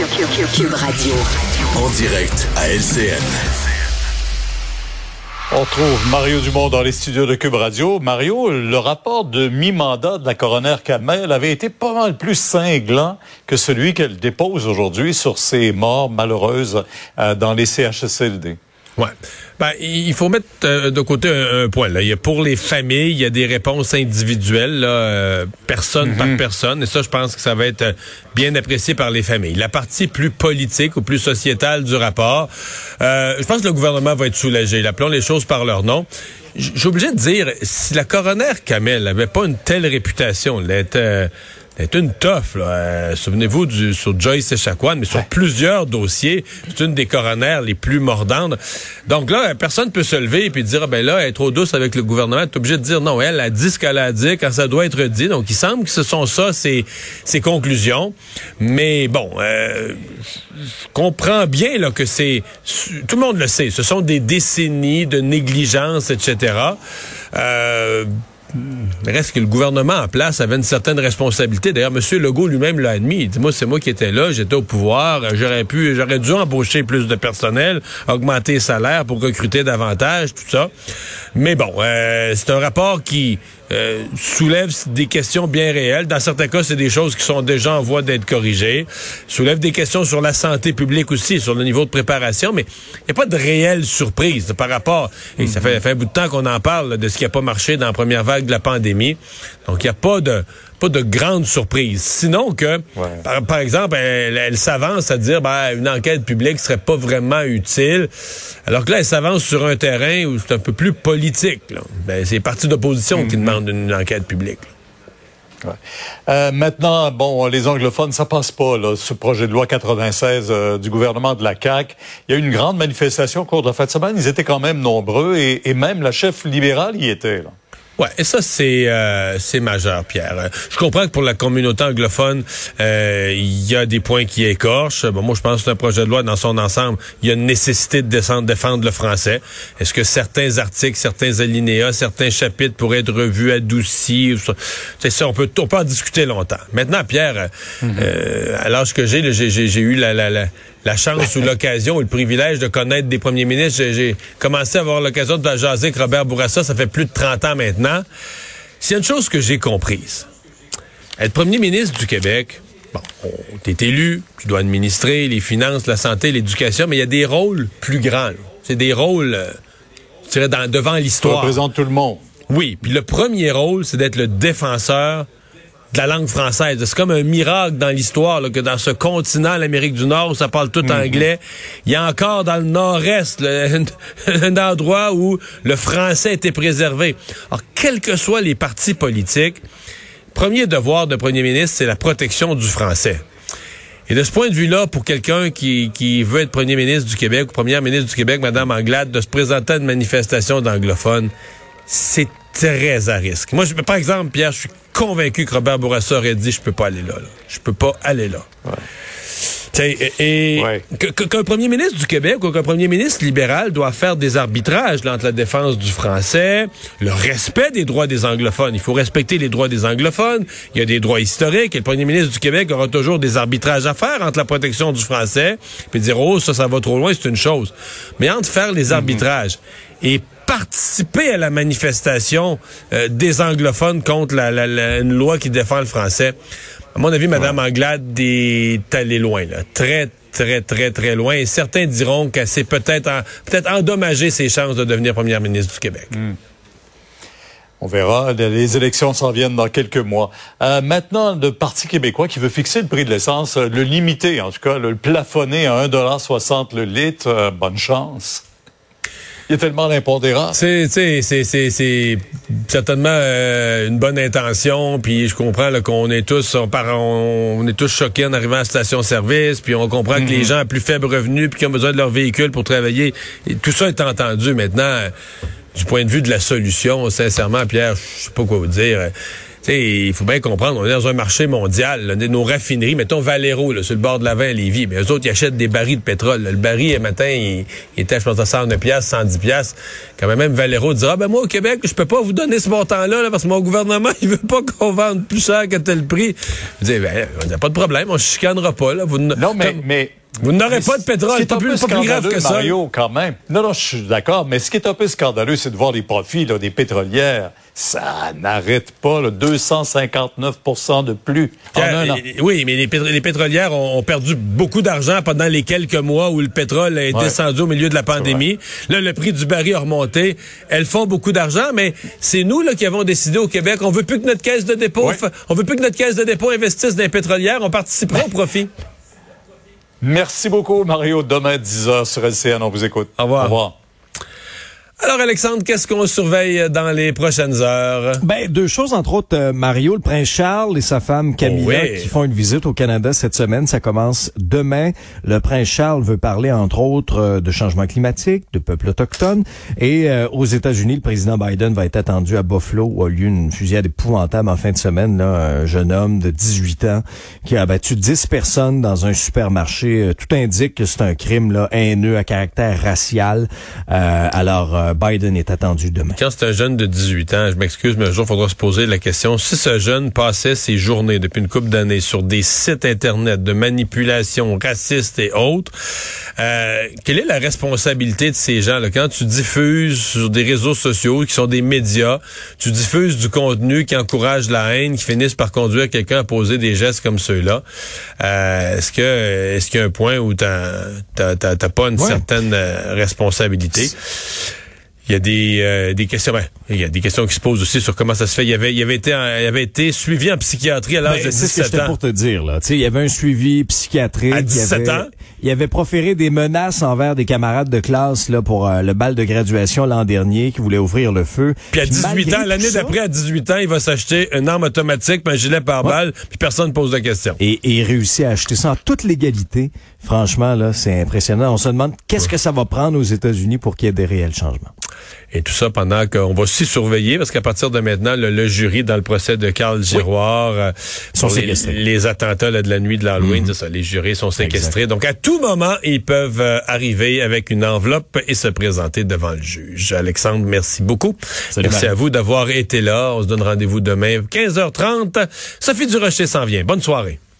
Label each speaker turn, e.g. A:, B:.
A: Cube Radio.
B: En direct à LCN.
C: On trouve Mario Dumont dans les studios de Cube Radio. Mario, le rapport de mi-mandat de la coroner Kamel avait été pas mal plus cinglant que celui qu'elle dépose aujourd'hui sur ces morts malheureuses euh, dans les CHSLD.
D: Ouais. Ben, il faut mettre euh, de côté un, point. Là. Il y a pour les familles, il y a des réponses individuelles, là, euh, personne par mhm. personne. Et ça, je pense que ça va être euh, bien apprécié par les familles. La partie plus politique ou plus sociétale du rapport, je pense que le gouvernement va être soulagé. Appelons les choses par leur nom. J'ai obligé de dire, si la coroner Kamel n'avait pas une telle réputation, elle était c'est une toffe. Euh, souvenez-vous du, sur Joyce Echaquan, mais sur plusieurs dossiers, c'est une des coronaires les plus mordantes. Donc là, personne peut se lever et puis dire, ah, ben là, être trop douce avec le gouvernement. Tu obligé de dire, non, elle a dit ce qu'elle a dit quand ça doit être dit. Donc, il semble que ce sont ça, ses, ses conclusions. Mais bon, euh, je comprends bien là, que c'est... Tout le monde le sait. Ce sont des décennies de négligence, etc. Euh, reste que le gouvernement en place avait une certaine responsabilité. D'ailleurs, M. Legault lui-même l'a admis. Il dit, moi, c'est moi qui étais là, j'étais au pouvoir, j'aurais pu, j'aurais dû embaucher plus de personnel, augmenter les salaires pour recruter davantage, tout ça. Mais bon, euh, c'est un rapport qui euh, soulève des questions bien réelles. Dans certains cas, c'est des choses qui sont déjà en voie d'être corrigées. Soulève des questions sur la santé publique aussi, sur le niveau de préparation, mais il n'y a pas de réelle surprise par rapport. Et ça, fait un bout de temps qu'on en parle de ce qui n'a pas marché dans la première vague de la pandémie. Donc, il n'y a pas de pas de grande surprise. Sinon que, par, exemple, elle, s'avance à dire ben, une enquête publique serait pas vraiment utile, alors que là, elle s'avance sur un terrain où c'est un peu plus politique. Ben, c'est les partis d'opposition qui mhm. demandent une enquête publique.
C: Euh, maintenant, bon, les anglophones, ça passe pas, là, ce projet de loi 96 euh, du gouvernement de la CAQ. Il y a eu une grande manifestation au cours de la fin de semaine. Ils étaient quand même nombreux et, et même la chef libérale y était. Là.
D: Ouais, et ça c'est euh, c'est majeur, Pierre. Je comprends que pour la communauté anglophone, euh, il y a des points qui écorchent. Bon, moi, je pense que c'est un projet de loi dans son ensemble. Il y a une nécessité de descendre, défendre le français. Est-ce que certains articles, certains alinéas, certains chapitres pourraient être revus, adoucis C'est ça, on peut on peut en discuter longtemps. Maintenant, Pierre, mm-hmm. euh, à l'âge que j'ai, j'ai eu la, la, la la chance ou l'occasion ou le privilège de connaître des premiers ministres. J'ai commencé à avoir l'occasion de jaser avec Robert Bourassa, ça fait plus de 30 ans maintenant. A une chose que j'ai comprise, être premier ministre du Québec, bon, t'es élu, tu dois administrer les finances, la santé, l'éducation, mais il y a des rôles plus grands. C'est des rôles, euh, je dirais, dans, devant l'histoire.
C: Tu représentes tout le monde.
D: Oui, puis le premier rôle, c'est d'être le défenseur de la langue française. C'est comme un miracle dans l'histoire que dans ce continent, l'Amérique du Nord, où ça parle tout mhm. anglais, il y a encore dans le nord-est un endroit où le français était préservé. Alors, quels que soient les partis politiques, premier devoir de premier ministre, c'est la protection du français. Et de ce point de vue-là, pour quelqu'un qui, qui veut être premier ministre du Québec ou première ministre du Québec, Mme Anglade, de se présenter à une manifestation d'anglophones, c'est très à risque. Moi, je, par exemple, Pierre, je suis convaincu que Robert Bourassa aurait dit je peux pas aller là. Je peux pas aller là. Et, qu'un premier ministre du Québec ou qu'un premier ministre libéral doit faire des arbitrages entre la défense du français, le respect des droits des anglophones. Il faut respecter les droits des anglophones. Il y a des droits historiques. Et le premier ministre du Québec aura toujours des arbitrages à faire entre la protection du français puis dire oh ça ça va trop loin c'est une chose. Mais entre faire les mhm. arbitrages et participer à la manifestation euh, des anglophones contre la, la, une loi qui défend le français. À mon avis, Mme Anglade est allée loin, là. Très, très, très, très loin. Et certains diront qu'elle s'est peut-être peut-être endommagé ses chances de devenir première ministre du Québec. Hmm.
C: On verra. Les élections s'en viennent dans quelques mois. Euh, maintenant, le Parti québécois qui veut fixer le prix de l'essence, euh, le limiter, en tout cas, le plafonner à 1,60 le litre, bonne chance. Il y a tellement d'impondérables.
D: C'est, c'est, c'est, certainement euh, une bonne intention, puis je comprends qu'on est tous, on, on, est tous choqués en arrivant à la station-service, puis on comprend que les mhm. gens à plus faible revenu, puis qui ont besoin de leur véhicule pour travailler, et tout ça est entendu. Maintenant, du point de vue de la solution, sincèrement, Pierre, je sais pas quoi vous dire il faut bien comprendre, on est dans un marché mondial. Là, nos raffineries, mettons Valero, là, sur le bord de la vin à Lévis, mais eux autres, ils achètent des barils de pétrole. Le baril, un matin, il, il était, je pense, à 109 pièces, 110 pièces. Quand même, Valero dira, ah, ben moi, au Québec, je peux pas vous donner ce montant-là, là, parce que mon gouvernement, il veut pas qu'on vende plus cher que tel prix. Je dis, ben, on n'a pas de problème, on ne chicanera pas, là. Vous,
C: non, mais, mais
D: vous n'aurez pas de pétrole, c'est pas, plus, pas plus grave que ça.
C: Mario, quand même. Non, non, je suis d'accord, mais ce qui est un peu scandaleux, c'est de voir les profits là, des pétrolières. Ça n'arrête pas, là, 259% de plus en un an.
D: Oui, mais les, pétrolières ont, perdu beaucoup d'argent pendant les quelques mois où le pétrole est descendu au milieu de la pandémie. Là, le prix du baril a remonté. Elles font beaucoup d'argent, mais c'est nous là qui avons décidé au Québec, on veut plus que notre caisse de dépôt, on veut plus que notre caisse de dépôt investisse dans les pétrolières, on participera au profit.
C: Merci beaucoup, Mario. Demain, 10h sur LCN, on vous écoute.
D: Au revoir. Au revoir. Alors, Alexandre, qu'est-ce qu'on surveille dans les prochaines heures?
A: Ben, deux choses, entre autres, euh, Mario, le prince Charles et sa femme Camilla qui font une visite au Canada cette semaine. Ça commence demain. Le prince Charles veut parler, entre autres, euh, de changement climatique, de peuples autochtones. Et euh, aux États-Unis, le président Biden va être attendu à Buffalo où a lieu une fusillade épouvantable en fin de semaine. Là, un jeune homme de 18 ans qui a abattu 10 personnes dans un supermarché. Tout indique que c'est un crime là, haineux à caractère racial. alors, Biden est attendu demain.
D: Quand c'est un jeune de 18 ans, je m'excuse, mais un jour, il faudra se poser la question, si ce jeune passait ses journées depuis une couple d'années sur des sites Internet de manipulation raciste et autres, euh, quelle est la responsabilité de ces gens? Là? Quand tu diffuses sur des réseaux sociaux qui sont des médias, tu diffuses du contenu qui encourage la haine, qui finissent par conduire quelqu'un à poser des gestes comme ceux-là, euh, est-ce que est-ce qu'il y a un point où tu n'as pas une certaine euh, responsabilité? Il y a des, euh, des questions, ben, il y a des questions qui se posent aussi sur comment ça se fait. Il avait, il avait été, il avait été suivi en psychiatrie à l'âge ben, de 17 ans. C'est ce que
A: pour te dire là. Tu sais, il y avait un suivi psychiatrique.
D: À 17
A: avait,
D: ans?
A: Il avait proféré des menaces envers des camarades de classe là pour euh, le bal de graduation l'an dernier qui voulait ouvrir le feu.
D: Puis à 18 ans, l'année d'après, à 18 ans, il va s'acheter une arme automatique, un gilet pare-balles, puis personne ne pose de questions.
A: Et, et il réussit à acheter ça en toute légalité. Franchement, là, c'est impressionnant. On se demande qu'est-ce que ça va prendre aux États-Unis pour qu'il y ait des réels changements.
D: Et tout ça pendant qu'on va aussi surveiller, parce qu'à partir de maintenant, le, jury dans le procès de Carl Giroir, euh, sont les, les, attentats de la nuit de l'Halloween, mhm. les jurés sont séquestrés. Donc à tout moment, ils peuvent euh, arriver avec une enveloppe et se présenter devant le juge. Alexandre, merci beaucoup. merci à vous d'avoir été là. On se donne rendez-vous demain 15h30. Sophie Durocher s'en vient. Bonne soirée.